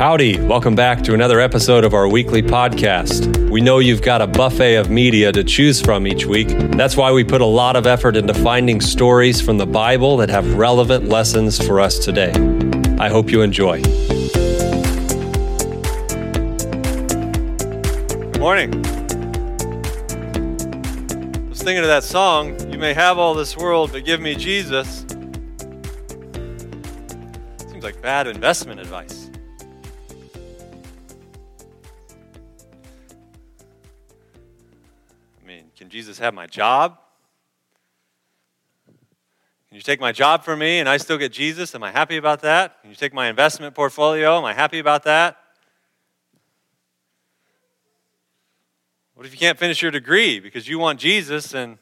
Howdy, welcome back to another episode of our weekly podcast. We know you've got a buffet of media to choose from each week. That's why we put a lot of effort into finding stories from the Bible that have relevant lessons for us today. I hope you enjoy. Good morning. I was thinking of that song, You May Have All This World, but Give Me Jesus. Seems like bad investment advice. Jesus have my job? Can you take my job from me and I still get Jesus? Am I happy about that? Can you take my investment portfolio? Am I happy about that? What if you can't finish your degree because you want Jesus and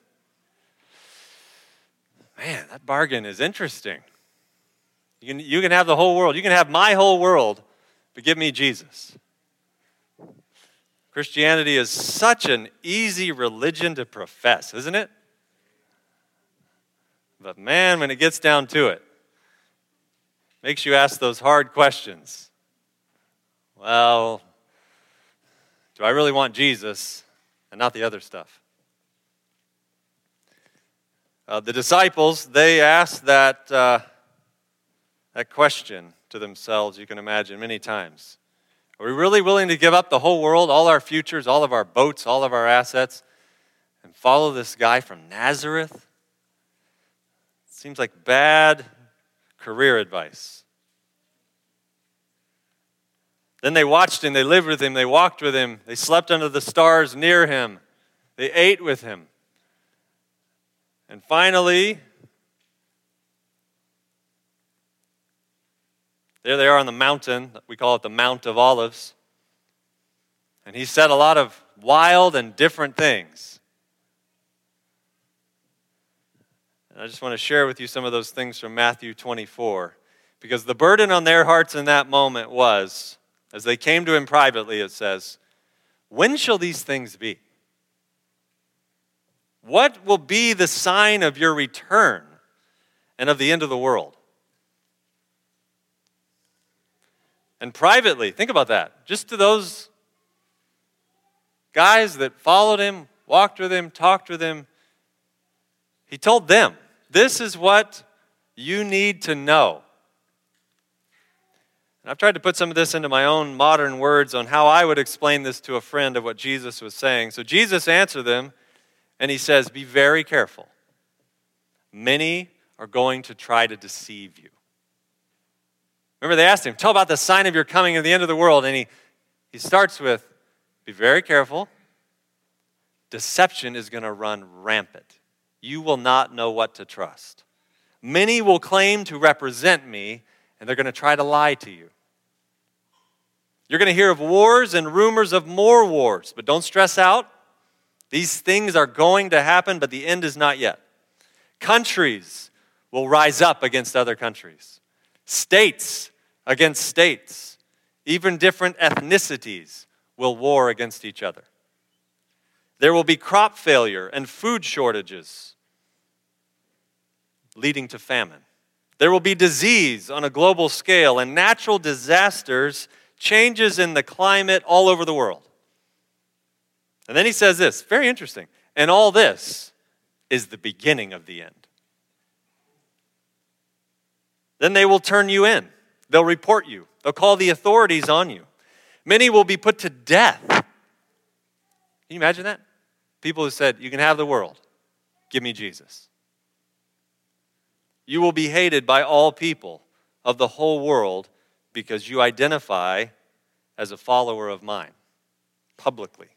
man, that bargain is interesting. You can, you can have the whole world. You can have my whole world, but give me Jesus. Christianity is such an easy religion to profess, isn't it? But man, when it gets down to it, makes you ask those hard questions. Well, do I really want Jesus and not the other stuff? Uh, the disciples, they asked that, uh, that question to themselves, you can imagine, many times. Are we really willing to give up the whole world, all our futures, all of our boats, all of our assets, and follow this guy from Nazareth? Seems like bad career advice. Then they watched him, they lived with him, they walked with him, they slept under the stars near him, they ate with him. And finally, There they are on the mountain. We call it the Mount of Olives. And he said a lot of wild and different things. And I just want to share with you some of those things from Matthew 24. Because the burden on their hearts in that moment was, as they came to him privately, it says, When shall these things be? What will be the sign of your return and of the end of the world? And privately. Think about that. Just to those guys that followed him, walked with him, talked with him, he told them, This is what you need to know. And I've tried to put some of this into my own modern words on how I would explain this to a friend of what Jesus was saying. So Jesus answered them, and he says, Be very careful. Many are going to try to deceive you. Remember, they asked him, Tell about the sign of your coming at the end of the world. And he, he starts with, Be very careful. Deception is going to run rampant. You will not know what to trust. Many will claim to represent me, and they're going to try to lie to you. You're going to hear of wars and rumors of more wars, but don't stress out. These things are going to happen, but the end is not yet. Countries will rise up against other countries States against states, even different ethnicities will war against each other. There will be crop failure and food shortages, leading to famine. There will be disease on a global scale and natural disasters, changes in the climate all over the world. And then he says this very interesting. And all this is the beginning of the end. Then they will turn you in. They'll report you. They'll call the authorities on you. Many will be put to death. Can you imagine that? People who said, You can have the world, give me Jesus. You will be hated by all people of the whole world because you identify as a follower of mine publicly.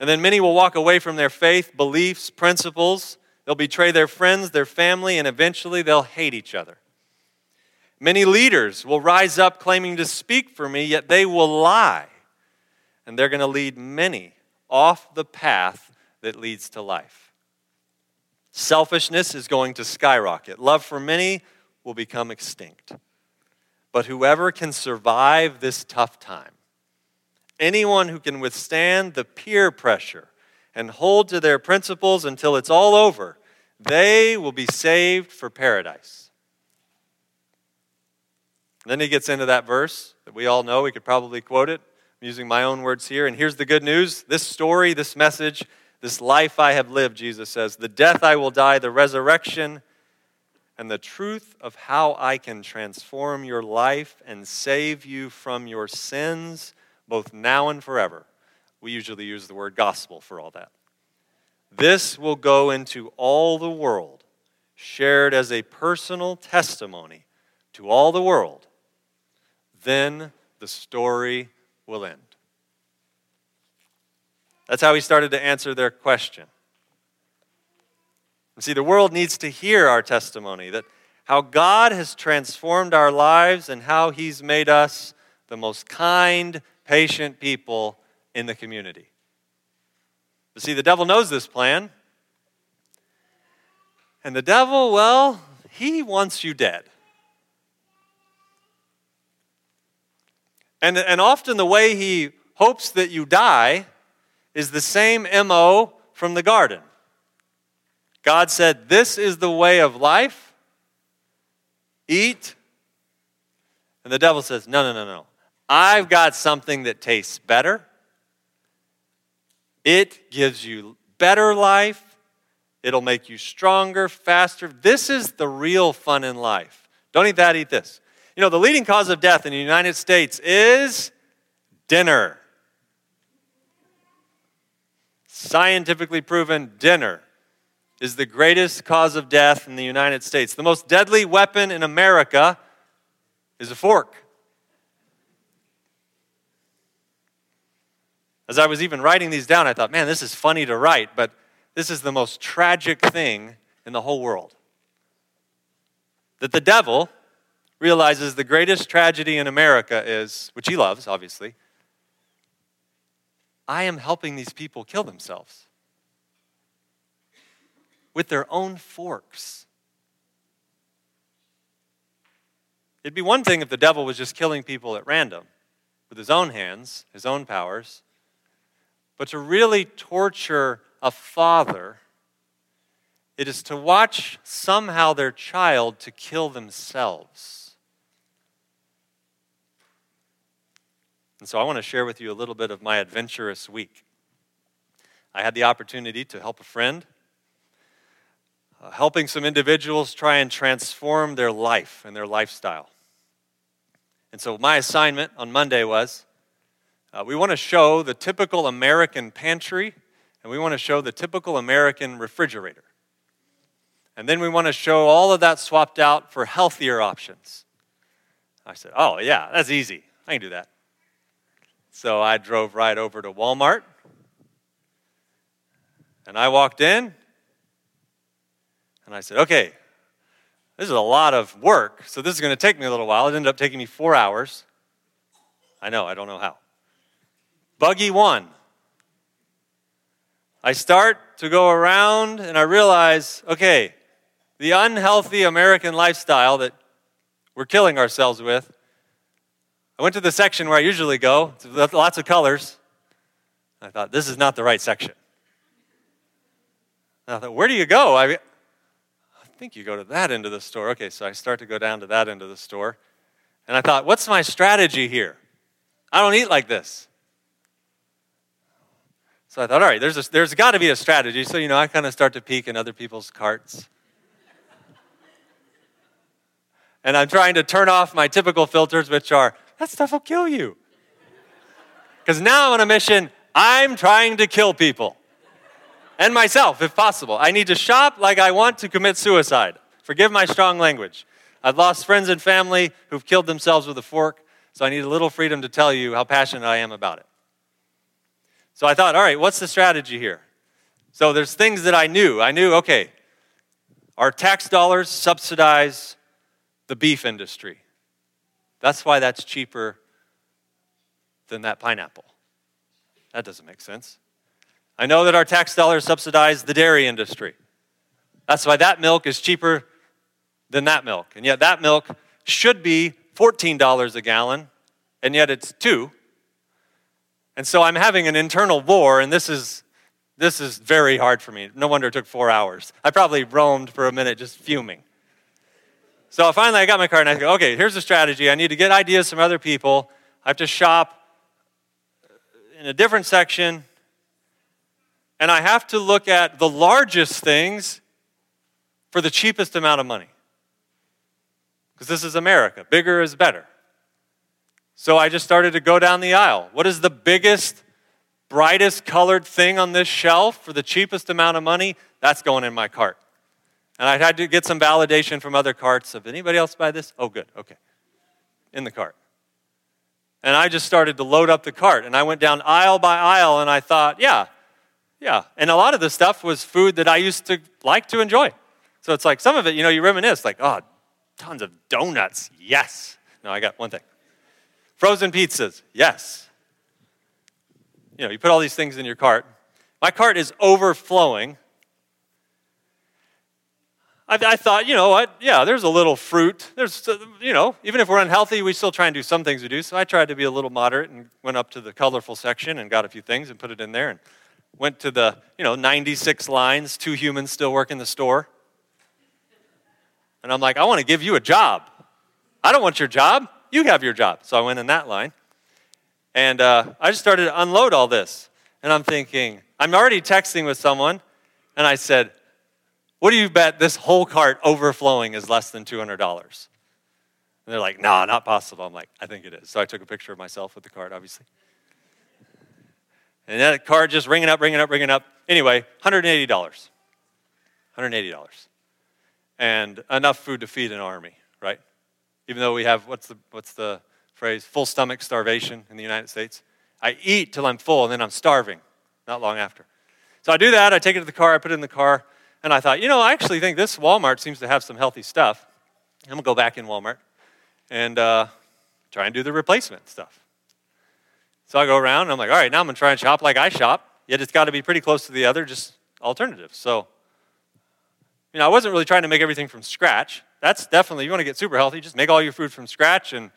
And then many will walk away from their faith, beliefs, principles. They'll betray their friends, their family, and eventually they'll hate each other. Many leaders will rise up claiming to speak for me, yet they will lie. And they're going to lead many off the path that leads to life. Selfishness is going to skyrocket. Love for many will become extinct. But whoever can survive this tough time, anyone who can withstand the peer pressure and hold to their principles until it's all over, they will be saved for paradise. Then he gets into that verse that we all know. We could probably quote it. I'm using my own words here. And here's the good news this story, this message, this life I have lived, Jesus says, the death I will die, the resurrection, and the truth of how I can transform your life and save you from your sins, both now and forever. We usually use the word gospel for all that. This will go into all the world, shared as a personal testimony to all the world. Then the story will end. That's how he started to answer their question. And see, the world needs to hear our testimony that how God has transformed our lives and how he's made us the most kind, patient people in the community. But see, the devil knows this plan. And the devil, well, he wants you dead. And, and often the way he hopes that you die is the same MO from the garden. God said, This is the way of life. Eat. And the devil says, No, no, no, no. I've got something that tastes better. It gives you better life. It'll make you stronger, faster. This is the real fun in life. Don't eat that, eat this. You know, the leading cause of death in the United States is dinner. Scientifically proven dinner is the greatest cause of death in the United States. The most deadly weapon in America is a fork. As I was even writing these down, I thought, man, this is funny to write, but this is the most tragic thing in the whole world. That the devil realizes the greatest tragedy in America is, which he loves, obviously, I am helping these people kill themselves with their own forks. It'd be one thing if the devil was just killing people at random with his own hands, his own powers, but to really torture a father it is to watch somehow their child to kill themselves And so I want to share with you a little bit of my adventurous week. I had the opportunity to help a friend, uh, helping some individuals try and transform their life and their lifestyle. And so my assignment on Monday was uh, we want to show the typical American pantry and we want to show the typical American refrigerator. And then we want to show all of that swapped out for healthier options. I said, Oh, yeah, that's easy. I can do that. So I drove right over to Walmart. And I walked in. And I said, okay, this is a lot of work, so this is going to take me a little while. It ended up taking me four hours. I know, I don't know how. Buggy one. I start to go around and I realize, okay, the unhealthy American lifestyle that we're killing ourselves with I went to the section where I usually go, lots of colors. I thought, this is not the right section. And I thought, where do you go? I, I think you go to that end of the store. Okay, so I start to go down to that end of the store. And I thought, what's my strategy here? I don't eat like this. So I thought, all right, there's, there's got to be a strategy. So, you know, I kind of start to peek in other people's carts. and I'm trying to turn off my typical filters, which are that stuff will kill you. Because now I'm on a mission, I'm trying to kill people and myself, if possible. I need to shop like I want to commit suicide. Forgive my strong language. I've lost friends and family who've killed themselves with a fork, so I need a little freedom to tell you how passionate I am about it. So I thought, all right, what's the strategy here? So there's things that I knew. I knew, okay, our tax dollars subsidize the beef industry. That's why that's cheaper than that pineapple. That doesn't make sense. I know that our tax dollars subsidize the dairy industry. That's why that milk is cheaper than that milk. And yet that milk should be $14 a gallon, and yet it's 2. And so I'm having an internal war and this is this is very hard for me. No wonder it took 4 hours. I probably roamed for a minute just fuming. So finally, I got my cart and I go, okay, here's the strategy. I need to get ideas from other people. I have to shop in a different section, and I have to look at the largest things for the cheapest amount of money. Because this is America, bigger is better. So I just started to go down the aisle. What is the biggest, brightest colored thing on this shelf for the cheapest amount of money? That's going in my cart. And I had to get some validation from other carts of anybody else buy this? Oh, good, okay. In the cart. And I just started to load up the cart. And I went down aisle by aisle and I thought, yeah, yeah. And a lot of the stuff was food that I used to like to enjoy. So it's like some of it, you know, you reminisce, like, oh, tons of donuts. Yes. No, I got one thing. Frozen pizzas, yes. You know, you put all these things in your cart. My cart is overflowing. I, I, thought, you know what? Yeah, there's a little fruit. There's, uh, you know, even if we're unhealthy, we still try and do some things we do. So I tried to be a little moderate and went up to the colorful section and got a few things and put it in there and went to the, you know, 96 lines, two humans still work in the store. And I'm like, I want to give you a job. I don't want your job. You have your job. So I went in that line. And uh, I just started to unload all this. And I'm thinking, I'm already texting with someone. And I said, What do you bet this whole cart overflowing is less than $200? And they're like, nah, not possible. I'm like, I think it is. So I took a picture of myself with the cart, obviously. And that cart just ringing up, ringing up, ringing up. Anyway, $180. $180. And enough food to feed an army, right? even though we have, what's the, what's the phrase, full stomach starvation in the United States. I eat till I'm full and then I'm starving not long after. So I do that, I take it to the car, I put it in the car, and I thought, you know, I actually think this Walmart seems to have some healthy stuff. I'm gonna go back in Walmart and uh, try and do the replacement stuff. So I go around and I'm like, all right, now I'm gonna try and shop like I shop, yet it's gotta be pretty close to the other, just alternatives. So, you know, I wasn't really trying to make everything from scratch that's definitely, you want to get super healthy, just make all your food from scratch, and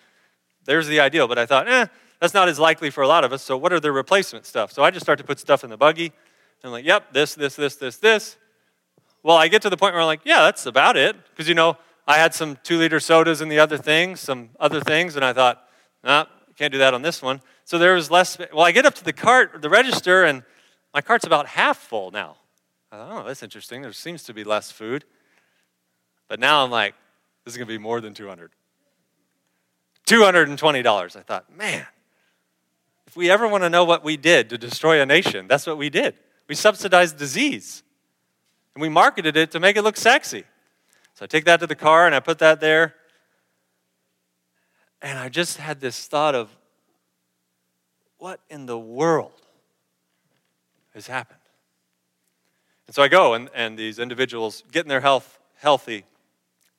there's the ideal. But I thought, eh, that's not as likely for a lot of us. So, what are the replacement stuff? So, I just start to put stuff in the buggy. And I'm like, yep, this, this, this, this, this. Well, I get to the point where I'm like, yeah, that's about it. Because, you know, I had some two liter sodas and the other things, some other things, and I thought, nah, can't do that on this one. So there was less. Well, I get up to the cart, the register, and my cart's about half full now. I thought, oh, that's interesting. There seems to be less food. But now I'm like, this is going to be more than 200. $220. I thought, man, if we ever want to know what we did to destroy a nation, that's what we did. We subsidized disease. And we marketed it to make it look sexy. So I take that to the car and I put that there. And I just had this thought of what in the world has happened? And so I go, and, and these individuals getting their health healthy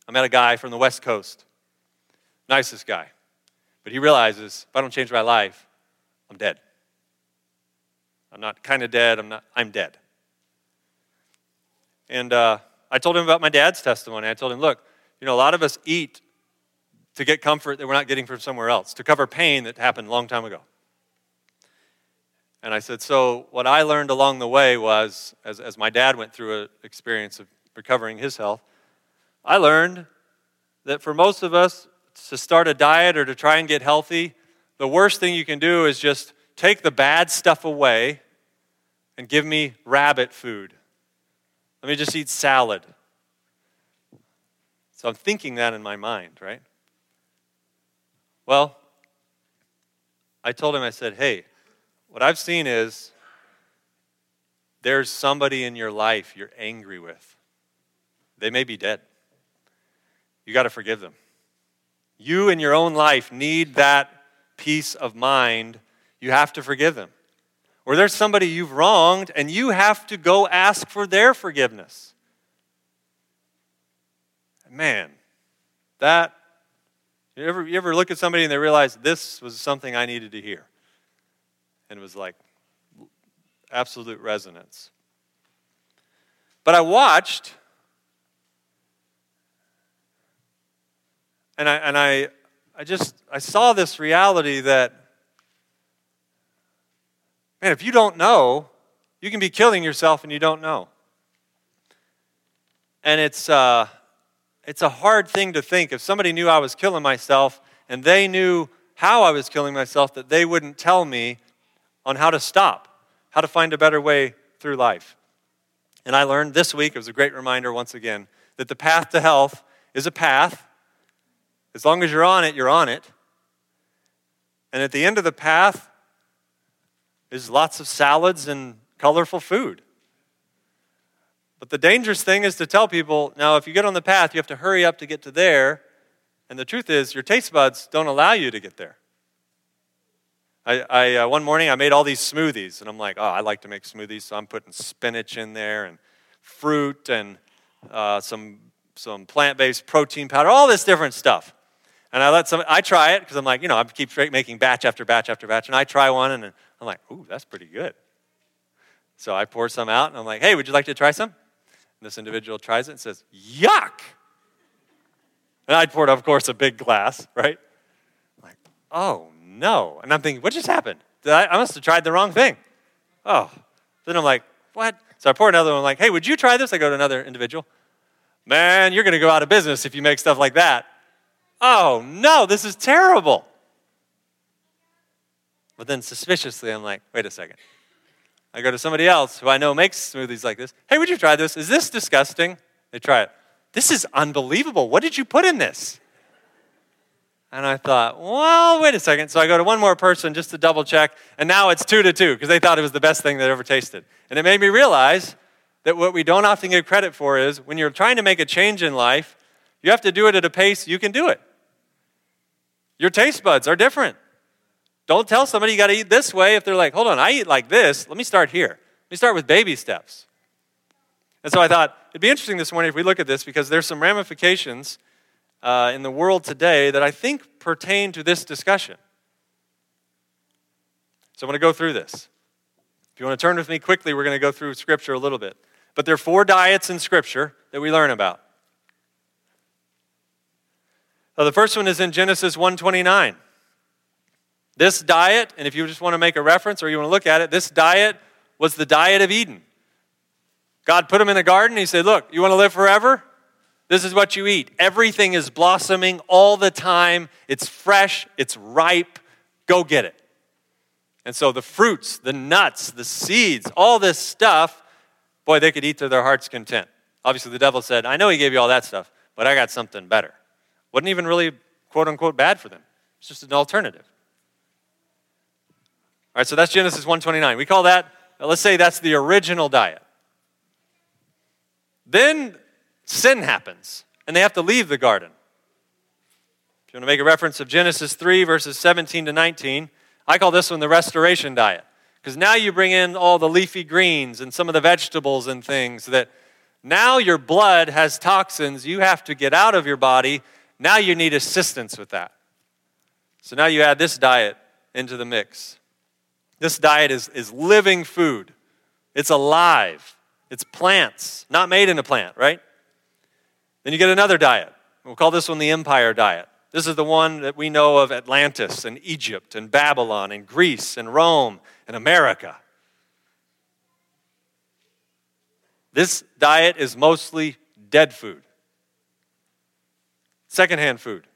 I met a guy from the West Coast, nicest guy. But he realizes if I don't change my life, I'm dead. I'm not kind of dead, I'm, not, I'm dead. And uh, I told him about my dad's testimony. I told him, look, you know, a lot of us eat to get comfort that we're not getting from somewhere else, to cover pain that happened a long time ago. And I said, so what I learned along the way was, as, as my dad went through an experience of recovering his health, I learned that for most of us, to start a diet or to try and get healthy, the worst thing you can do is just take the bad stuff away and give me rabbit food. Let me just eat salad. So I'm thinking that in my mind, right? Well, I told him, I said, hey, what I've seen is there's somebody in your life you're angry with. They may be dead you got to forgive them. You in your own life need that peace of mind. You have to forgive them. Or there's somebody you've wronged and you have to go ask for their forgiveness. Man, that, you ever, you ever look at somebody and they realize this was something I needed to hear? And it was like absolute resonance. But I watched And I, and I, I just, I saw this reality that, man, if you don't know, you can be killing yourself and you don't know. And it's, uh, it's a hard thing to think if somebody knew I was killing myself and they knew how I was killing myself that they wouldn't tell me on how to stop, how to find a better way through life. And I learned this week, it was a great reminder once again, that the path to health is a path. As long as you're on it, you're on it. And at the end of the path is lots of salads and colorful food. But the dangerous thing is to tell people now, if you get on the path, you have to hurry up to get to there. And the truth is, your taste buds don't allow you to get there. I, I uh, one morning I made all these smoothies, and I'm like, oh, I like to make smoothies, so I'm putting spinach in there and fruit and uh, some some plant-based protein powder, all this different stuff. And I let some, I try it because I'm like, you know, I keep making batch after batch after batch, and I try one, and I'm like, ooh, that's pretty good. So I pour some out, and I'm like, hey, would you like to try some? And this individual tries it and says, yuck. And I poured, of course, a big glass, right? I'm like, oh no. And I'm thinking, what just happened? I, I must have tried the wrong thing. Oh. Then I'm like, what? So I pour another one, I'm like, hey, would you try this? I go to another individual. Man, you're going to go out of business if you make stuff like that. Oh no, this is terrible. But then suspiciously, I'm like, wait a second. I go to somebody else who I know makes smoothies like this. Hey, would you try this? Is this disgusting? They try it. This is unbelievable. What did you put in this? And I thought, well, wait a second. So I go to one more person just to double check, and now it's two to two because they thought it was the best thing they'd ever tasted. And it made me realize that what we don't often get credit for is when you're trying to make a change in life, you have to do it at a pace you can do it. Your taste buds are different. Don't tell somebody you got to eat this way if they're like, hold on, I eat like this. Let me start here. Let me start with baby steps. And so I thought it'd be interesting this morning if we look at this because there's some ramifications uh, in the world today that I think pertain to this discussion. So I'm going to go through this. If you want to turn with me quickly, we're going to go through Scripture a little bit. But there are four diets in Scripture that we learn about. The first one is in Genesis 129. This diet, and if you just want to make a reference or you want to look at it, this diet was the diet of Eden. God put him in a garden. He said, Look, you want to live forever? This is what you eat. Everything is blossoming all the time. It's fresh, it's ripe. Go get it. And so the fruits, the nuts, the seeds, all this stuff, boy, they could eat to their heart's content. Obviously, the devil said, I know he gave you all that stuff, but I got something better. Wasn't even really, quote unquote, bad for them. It's just an alternative. All right, so that's Genesis 129. We call that, let's say that's the original diet. Then sin happens, and they have to leave the garden. If you want to make a reference of Genesis 3, verses 17 to 19, I call this one the restoration diet. Because now you bring in all the leafy greens and some of the vegetables and things that now your blood has toxins you have to get out of your body. Now you need assistance with that. So now you add this diet into the mix. This diet is, is living food, it's alive, it's plants, not made in a plant, right? Then you get another diet. We'll call this one the empire diet. This is the one that we know of Atlantis and Egypt and Babylon and Greece and Rome and America. This diet is mostly dead food, secondhand food.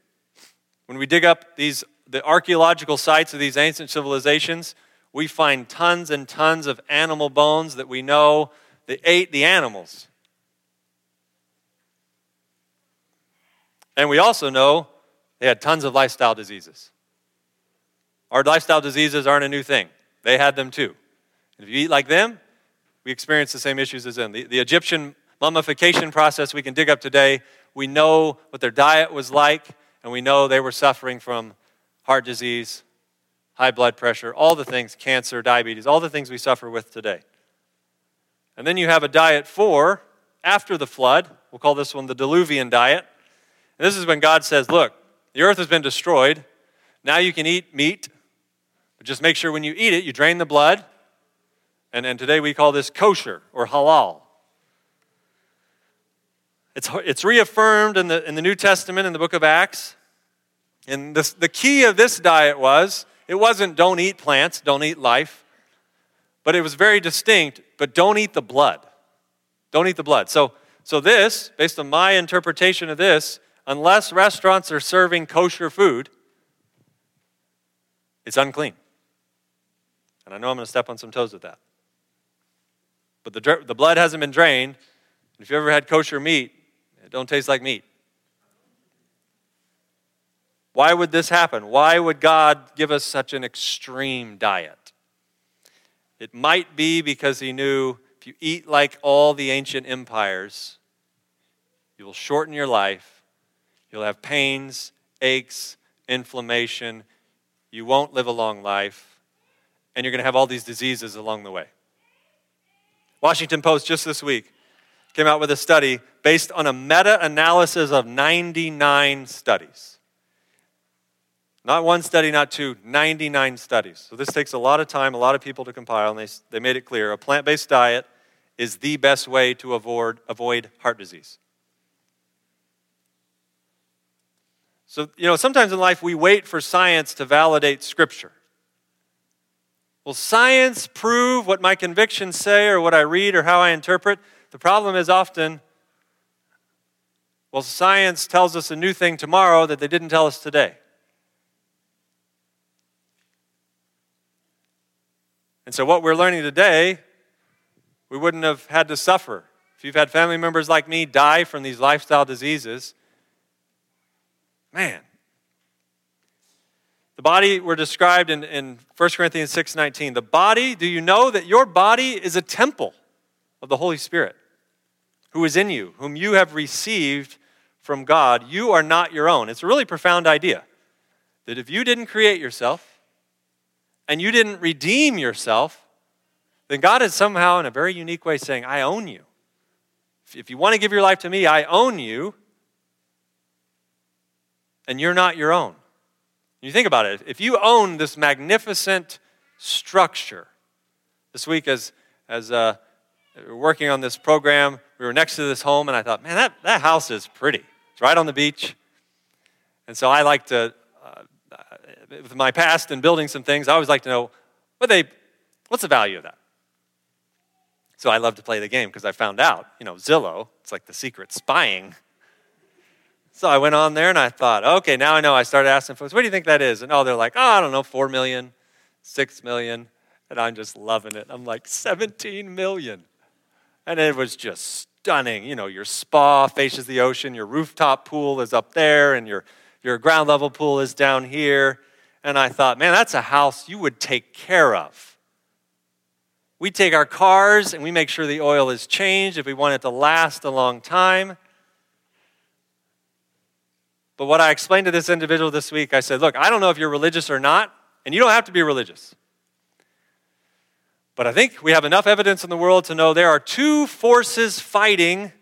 When we dig up these the archaeological sites of these ancient civilizations, we find tons and tons of animal bones that we know they ate the animals. And we also know they had tons of lifestyle diseases. Our lifestyle diseases aren't a new thing, they had them too. And if you eat like them, we experience the same issues as them. The, the Egyptian mummification process we can dig up today, we know what their diet was like, and we know they were suffering from heart disease, high blood pressure, all the things, cancer, diabetes, all the things we suffer with today. And then you have a diet for after the flood. We'll call this one the diluvian diet. And this is when God says, Look, the earth has been destroyed. Now you can eat meat, but just make sure when you eat it, you drain the blood. And, and today we call this kosher or halal. It's, it's reaffirmed in the, in the New Testament in the book of Acts. And this, the key of this diet was it wasn't don't eat plants, don't eat life, but it was very distinct, but don't eat the blood. Don't eat the blood. So, so this, based on my interpretation of this, unless restaurants are serving kosher food, it's unclean. And I know I'm going to step on some toes with that. But the, the blood hasn't been drained. If you ever had kosher meat, it don't taste like meat. Why would this happen? Why would God give us such an extreme diet? It might be because he knew if you eat like all the ancient empires, you will shorten your life. You'll have pains, aches, inflammation. You won't live a long life. And you're going to have all these diseases along the way. Washington Post just this week came out with a study based on a meta analysis of 99 studies. Not one study, not two, 99 studies. So this takes a lot of time, a lot of people to compile, and they, they made it clear a plant based diet is the best way to avoid, avoid heart disease. So, you know, sometimes in life we wait for science to validate Scripture. Will science prove what my convictions say or what I read or how I interpret? The problem is often, well, science tells us a new thing tomorrow that they didn't tell us today. And so, what we're learning today, we wouldn't have had to suffer. If you've had family members like me die from these lifestyle diseases, man. The body were described in, in 1 Corinthians 6:19. The body, do you know that your body is a temple of the Holy Spirit who is in you, whom you have received from God? You are not your own. It's a really profound idea. That if you didn't create yourself, and you didn't redeem yourself, then God is somehow, in a very unique way, saying, I own you. If you want to give your life to me, I own you, and you're not your own. You think about it. If you own this magnificent structure, this week as, as uh, we working on this program, we were next to this home, and I thought, man, that, that house is pretty. It's right on the beach. And so I like to uh, with my past and building some things, I always like to know what they, what's the value of that? So I love to play the game because I found out, you know, Zillow, it's like the secret spying. So I went on there and I thought, okay, now I know. I started asking folks, what do you think that is? And oh, they're like, oh, I don't know, 4 million, 6 million. And I'm just loving it. I'm like, 17 million. And it was just stunning. You know, your spa faces the ocean, your rooftop pool is up there, and your, your ground level pool is down here. And I thought, man, that's a house you would take care of. We take our cars and we make sure the oil is changed if we want it to last a long time. But what I explained to this individual this week, I said, look, I don't know if you're religious or not, and you don't have to be religious. But I think we have enough evidence in the world to know there are two forces fighting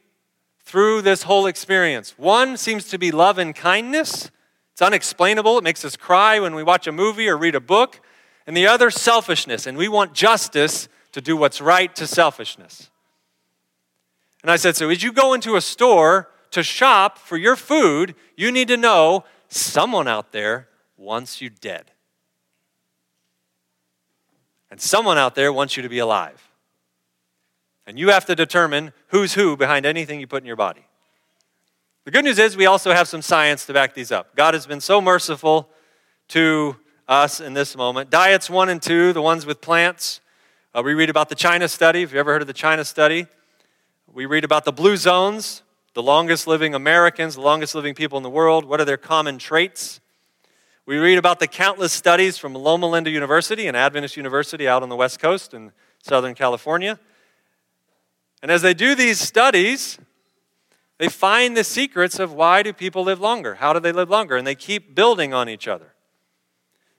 through this whole experience. One seems to be love and kindness, it's unexplainable. It makes us cry when we watch a movie or read a book. And the other, selfishness. And we want justice to do what's right to selfishness. And I said, So as you go into a store to shop for your food, you need to know someone out there wants you dead. And someone out there wants you to be alive. And you have to determine who's who behind anything you put in your body. The good news is we also have some science to back these up. God has been so merciful to us in this moment. Diets one and two, the ones with plants. Uh, we read about the China study. Have you ever heard of the China study? We read about the blue zones, the longest living Americans, the longest living people in the world. What are their common traits? We read about the countless studies from Loma Linda University and Adventist University out on the West Coast in Southern California. And as they do these studies, they find the secrets of why do people live longer? How do they live longer? And they keep building on each other.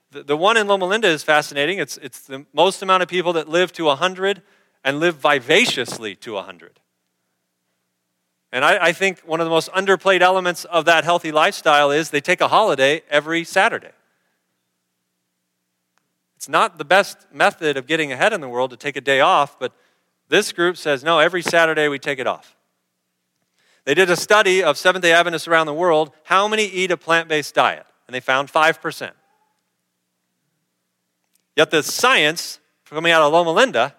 The, the one in Loma Linda is fascinating. It's, it's the most amount of people that live to 100 and live vivaciously to 100. And I, I think one of the most underplayed elements of that healthy lifestyle is they take a holiday every Saturday. It's not the best method of getting ahead in the world to take a day off, but this group says no, every Saturday we take it off. They did a study of Seventh day Adventists around the world how many eat a plant based diet, and they found 5%. Yet the science coming out of Loma Linda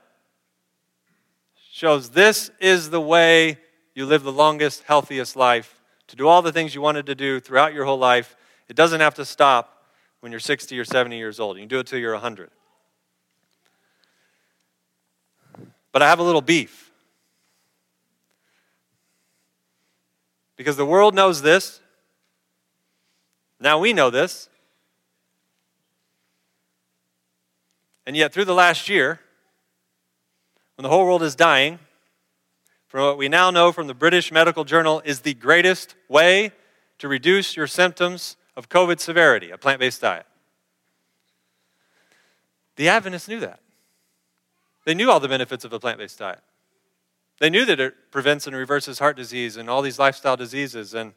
shows this is the way you live the longest, healthiest life, to do all the things you wanted to do throughout your whole life. It doesn't have to stop when you're 60 or 70 years old. You can do it till you're 100. But I have a little beef. Because the world knows this. Now we know this. And yet, through the last year, when the whole world is dying, from what we now know from the British Medical Journal, is the greatest way to reduce your symptoms of COVID severity, a plant based diet. The Adventists knew that. They knew all the benefits of a plant based diet. They knew that it prevents and reverses heart disease and all these lifestyle diseases. And,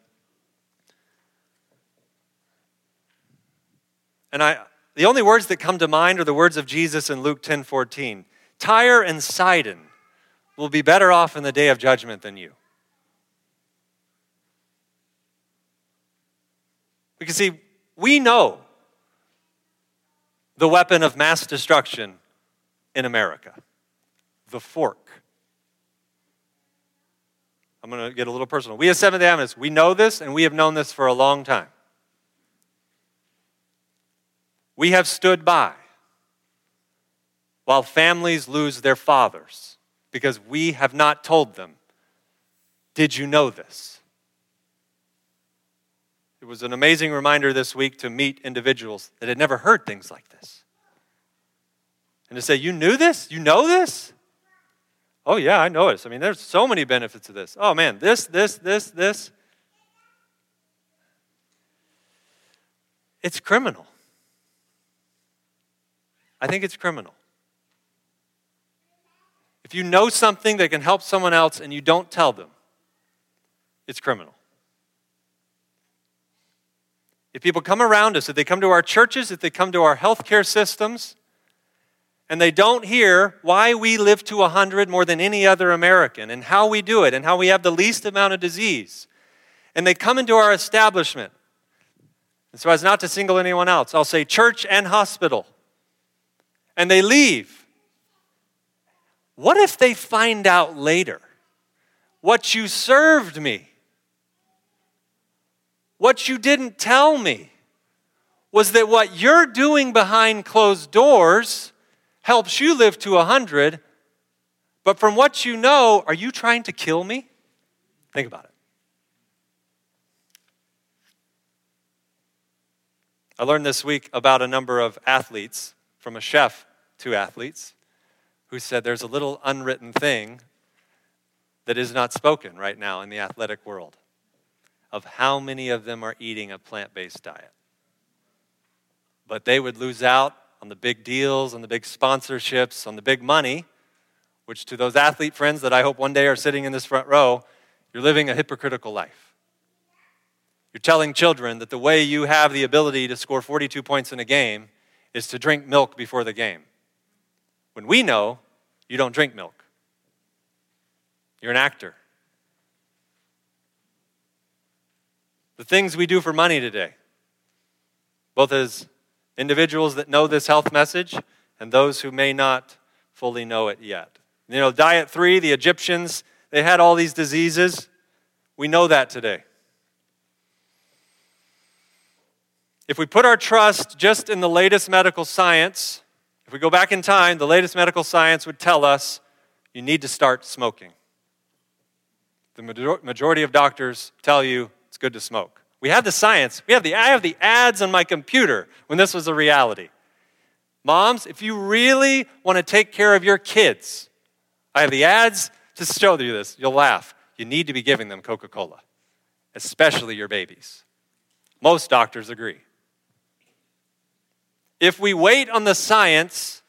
and I, the only words that come to mind are the words of Jesus in Luke 10 14. Tyre and Sidon will be better off in the day of judgment than you. Because, see, we know the weapon of mass destruction in America the fork. I'm going to get a little personal. We as Seventh day Adventists, we know this and we have known this for a long time. We have stood by while families lose their fathers because we have not told them, Did you know this? It was an amazing reminder this week to meet individuals that had never heard things like this. And to say, You knew this? You know this? Oh, yeah, I know it. I mean, there's so many benefits to this. Oh, man, this, this, this, this. It's criminal. I think it's criminal. If you know something that can help someone else and you don't tell them, it's criminal. If people come around us, if they come to our churches, if they come to our healthcare systems, and they don't hear why we live to 100 more than any other American and how we do it and how we have the least amount of disease. And they come into our establishment. And so, as not to single anyone else, I'll say church and hospital. And they leave. What if they find out later what you served me? What you didn't tell me was that what you're doing behind closed doors helps you live to a 100, but from what you know, are you trying to kill me? Think about it. I learned this week about a number of athletes, from a chef to athletes, who said there's a little unwritten thing that is not spoken right now in the athletic world of how many of them are eating a plant based diet. But they would lose out on the big deals, on the big sponsorships, on the big money, which to those athlete friends that I hope one day are sitting in this front row, you're living a hypocritical life. You're telling children that the way you have the ability to score 42 points in a game is to drink milk before the game. When we know you don't drink milk, you're an actor. The things we do for money today, both as individuals that know this health message and those who may not fully know it yet. You know, diet three, the Egyptians, they had all these diseases. We know that today. If we put our trust just in the latest medical science, if we go back in time, the latest medical science would tell us you need to start smoking. The majority of doctors tell you it's good to smoke. We have the science. We have the, I have the ads on my computer when this was a reality. Moms, if you really want to take care of your kids, I have the ads to show you this. You'll laugh. You need to be giving them Coca Cola, especially your babies. Most doctors agree. If we wait on the science,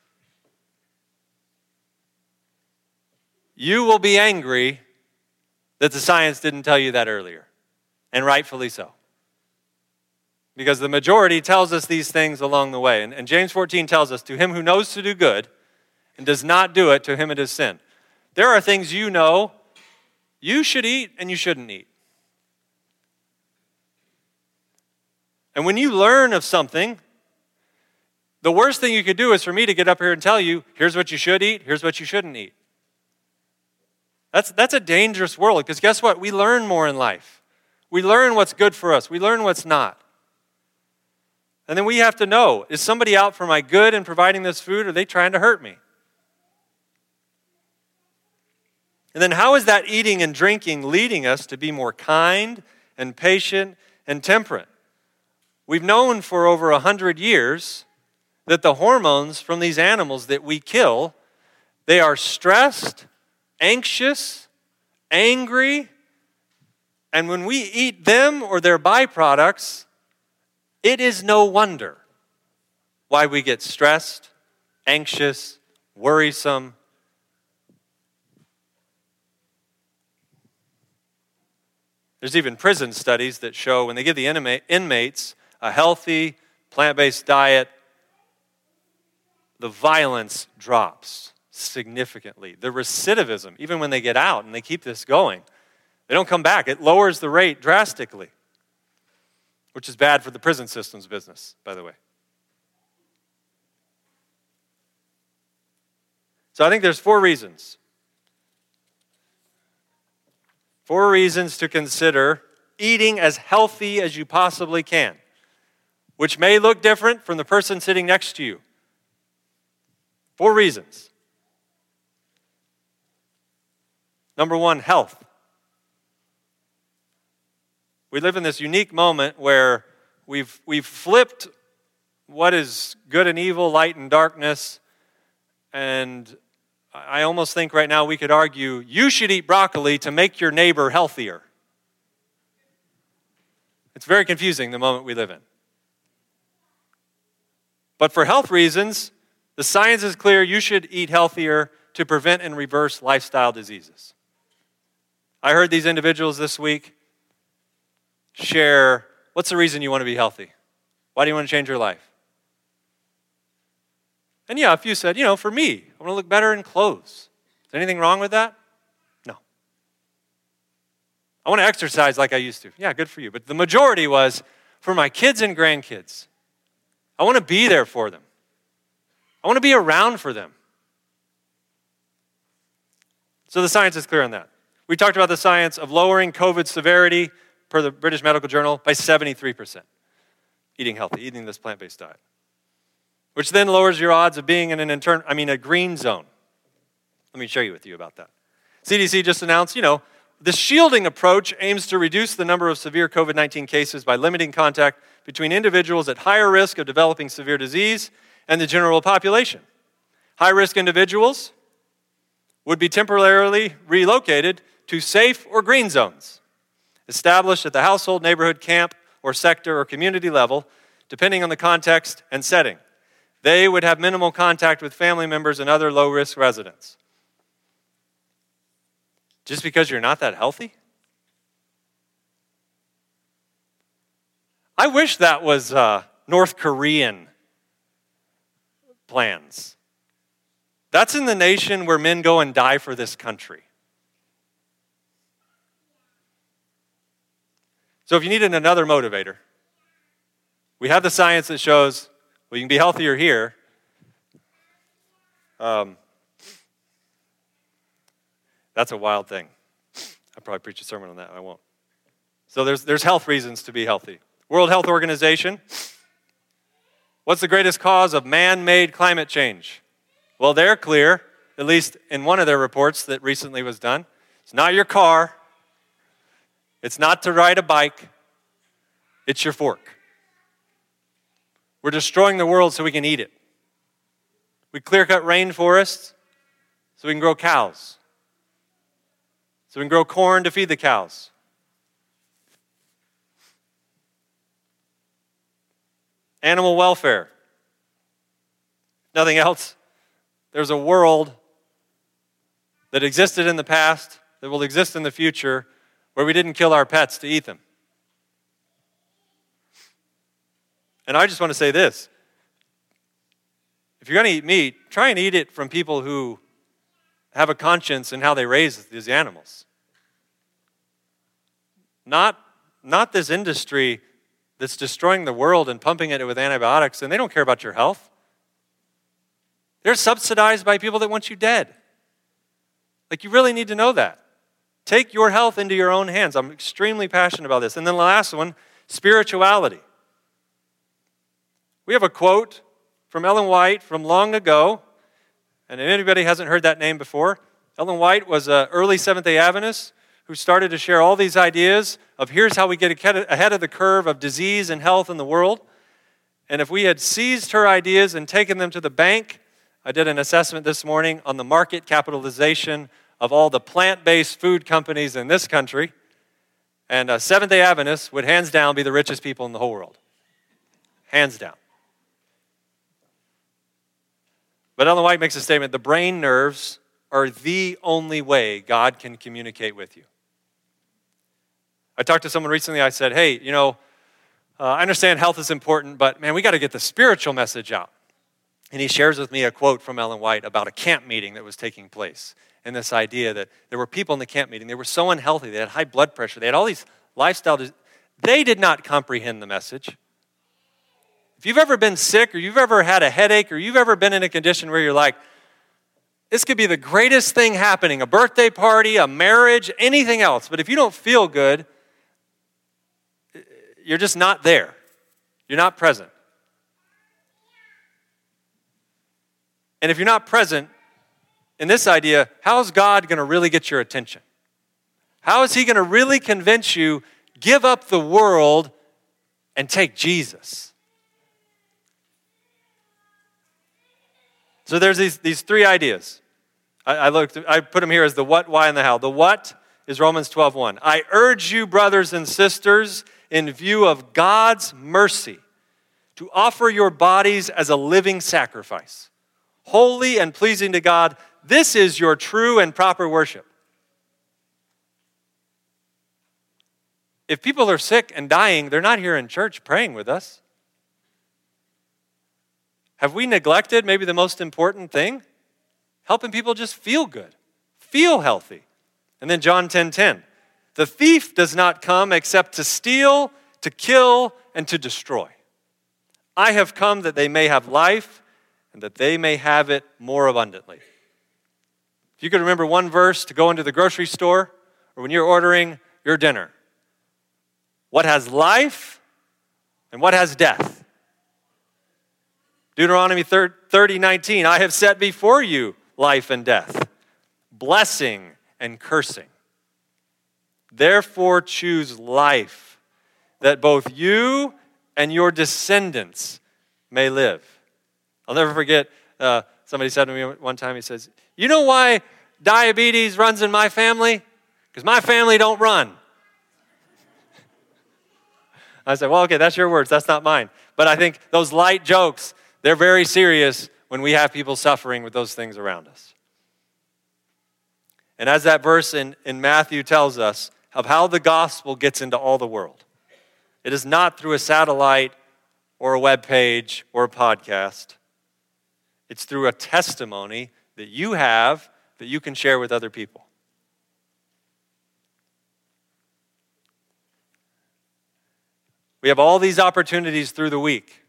you will be angry that the science didn't tell you that earlier, and rightfully so because the majority tells us these things along the way. And, and, James 14 tells us, To him who knows to do good and does not do it, to him it is sin. There are things you know you should eat and you shouldn't eat. And when you learn of something, the worst thing you could do is for me to get up here and tell you, here's what you should eat, here's what you shouldn't eat. That's, that's a dangerous world because guess what? We learn more in life. We learn what's good for us, we learn what's not. And then we have to know is somebody out for my good in providing this food, or are they trying to hurt me? And then, how is that eating and drinking leading us to be more kind and patient and temperate? We've known for over a hundred years that the hormones from these animals that we kill, they are stressed, anxious, angry, and when we eat them or their byproducts, it is no wonder why we get stressed, anxious, worrisome, There's even prison studies that show when they give the inmates a healthy, plant based diet, the violence drops significantly. The recidivism, even when they get out and they keep this going, they don't come back. It lowers the rate drastically, which is bad for the prison system's business, by the way. So I think there's four reasons Four reasons to consider eating as healthy as you possibly can, which may look different from the person sitting next to you. Four reasons. Number one, health. We live in this unique moment where we've, we've flipped what is good and evil, light and darkness, and I almost think right now we could argue you should eat broccoli to make your neighbor healthier. It's very confusing the moment we live in. But for health reasons, the science is clear you should eat healthier to prevent and reverse lifestyle diseases. I heard these individuals this week share what's the reason you want to be healthy? Why do you want to change your life? And yeah, a few said, you know, for me, I want to look better in clothes. Is anything wrong with that? No. I want to exercise like I used to. Yeah, good for you. But the majority was for my kids and grandkids. I want to be there for them. I want to be around for them. So the science is clear on that. We talked about the science of lowering COVID severity per the British Medical Journal by 73%. Eating healthy, eating this plant based diet which then lowers your odds of being in an intern I mean a green zone. Let me show you with you about that. CDC just announced, you know, the shielding approach aims to reduce the number of severe COVID 19 cases by limiting contact between individuals at higher risk of developing severe disease and the general population. High risk individuals would be temporarily relocated to safe or green zones established at the household, neighborhood, camp, or sector or community level, depending on the context and setting. They would have minimal contact with family members and other low risk residents. Just because you're not that healthy? I wish that was uh, North Korean plans. That's in the nation where men go and die for this country. So, if you needed another motivator, we have the science that shows well, you can be healthier here. Um, that's a wild thing. I'll probably preach a sermon on that. I won't. So there's, there's health reasons to be healthy. World Health Organization. What's the greatest cause of man made climate change? Well, they're clear, at least in one of their reports that recently was done. It's not your car, it's not to ride a bike, it's your fork. We're destroying the world so we can eat it. We clear cut rainforests so we can grow cows, so we can grow corn to feed the cows. Animal welfare. Nothing else. There's a world that existed in the past, that will exist in the future, where we didn't kill our pets to eat them. And I just want to say this if you're going to eat meat, try and eat it from people who have a conscience in how they raise these animals. Not, not this industry that's destroying the world and pumping it with antibiotics, and they don't care about your health. They're subsidized by people that want you dead. Like, you really need to know that. Take your health into your own hands. I'm extremely passionate about this. And then the last one spirituality. We have a quote from Ellen White from long ago. And if anybody hasn't heard that name before, Ellen White was an early Seventh day Adventist who started to share all these ideas of here's how we get ahead of the curve of disease and health in the world. And if we had seized her ideas and taken them to the bank, I did an assessment this morning on the market capitalization of all the plant based food companies in this country. And uh, Seventh day Adventists would hands down be the richest people in the whole world. Hands down. But Ellen White makes a statement the brain nerves are the only way God can communicate with you. I talked to someone recently, I said, hey, you know, uh, I understand health is important, but man, we got to get the spiritual message out. And he shares with me a quote from Ellen White about a camp meeting that was taking place and this idea that there were people in the camp meeting, they were so unhealthy, they had high blood pressure, they had all these lifestyle diseases. They did not comprehend the message. If you've ever been sick or you've ever had a headache or you've ever been in a condition where you're like, this could be the greatest thing happening a birthday party, a marriage, anything else. But if you don't feel good, you're just not there. You're not present. And if you're not present, in this idea, how is God going to really get your attention? How is He going to really convince you, give up the world and take Jesus? So there's these, these three ideas. I, I, looked, I put them here as the what, why, and the how. The what is Romans 12 1. I urge you, brothers and sisters, in view of God's mercy, to offer your bodies as a living sacrifice, holy and pleasing to God this is your true and proper worship. If people are sick and dying, they're not here in church praying with us. Have we neglected maybe the most important thing? Helping people just feel good, feel healthy. And then John 10:10. 10, 10, the thief does not come except to steal, to kill, and to destroy. I have come that they may have life and that they may have it more abundantly. If you could remember one verse to go into the grocery store or when you're ordering your dinner, what has life and what has death? Deuteronomy 30, 19, I have set before you life and death, blessing and cursing. Therefore, choose life, that both you and your descendants may live. I'll never forget, uh, somebody said to me one time, he says, you know why diabetes runs in my family? Because my family don't run. I said, well, okay, that's your words. That's not mine. But I think those light jokes, they're very serious when we have people suffering with those things around us. And as that verse in, in Matthew tells us of how the gospel gets into all the world, it is not through a satellite or a web page or a podcast. It's through a testimony that you have that you can share with other people. We have all these opportunities through the week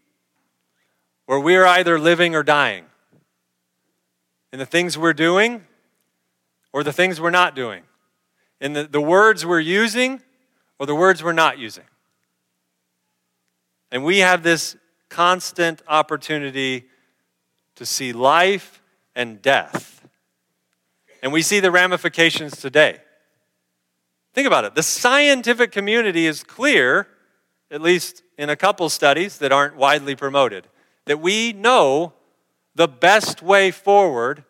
where we're either living or dying in the things we're doing or the things we're not doing, in the, the words we're using or the words we're not using. And we have this constant opportunity to see life and death. And we see the ramifications today. Think about it. The scientific community is clear, at least in a couple studies that aren't widely promoted, that we know the best way forward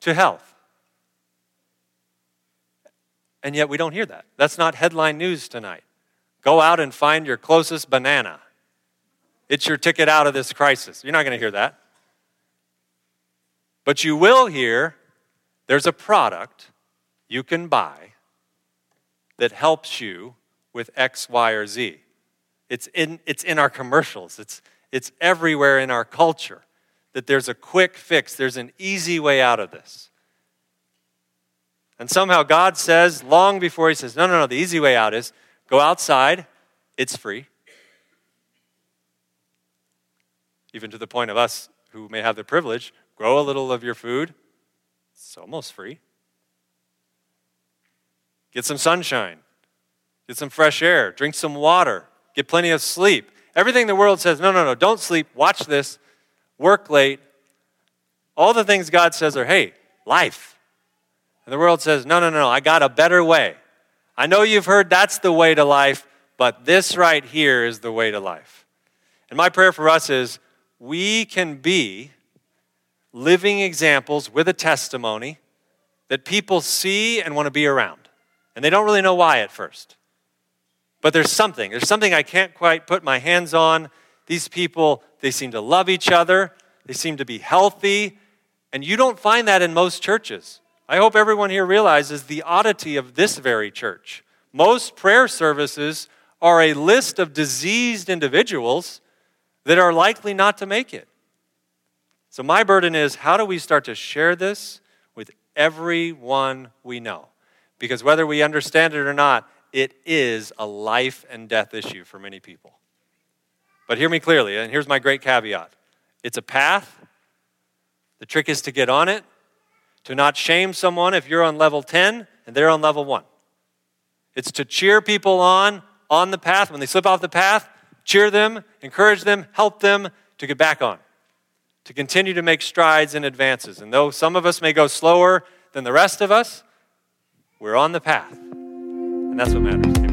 to health. And yet we don't hear that. That's not headline news tonight. Go out and find your closest banana. It's your ticket out of this crisis. You're not going to hear that. But you will hear there's a product you can buy that helps you with X, Y, or Z. It's in, it's in our commercials, it's, it's everywhere in our culture that there's a quick fix, there's an easy way out of this. And somehow God says, long before He says, no, no, no, the easy way out is go outside, it's free. Even to the point of us who may have the privilege grow a little of your food. It's almost free. get some sunshine, get some fresh air, drink some water, get plenty of sleep. Everything the world says, no, no, no, don't sleep, watch this, work late. All the things God says are, hey, life. And the world says, no, no, no, I got a better way. I know you've heard that's the way to life, but this right here is the way to life. And my prayer for us is we can be living examples with a testimony that people see and want to be around. And they don't really know why at first. But there's something. There's something I can't quite put my hands on. These people, they seem to love each other, they seem to be healthy. And you don't find that in most churches. I hope everyone here realizes the oddity of this very church. Most prayer services are a list of diseased individuals that are likely not to make it. So, my burden is how do we start to share this with everyone we know? Because whether we understand it or not, it is a life and death issue for many people. But hear me clearly, and here's my great caveat it's a path. The trick is to get on it, to not shame someone if you're on level 10 and they're on level 1. It's to cheer people on on the path. When they slip off the path, cheer them, encourage them, help them to get back on, to continue to make strides and advances. And though some of us may go slower than the rest of us, we're on the path. And that's what matters.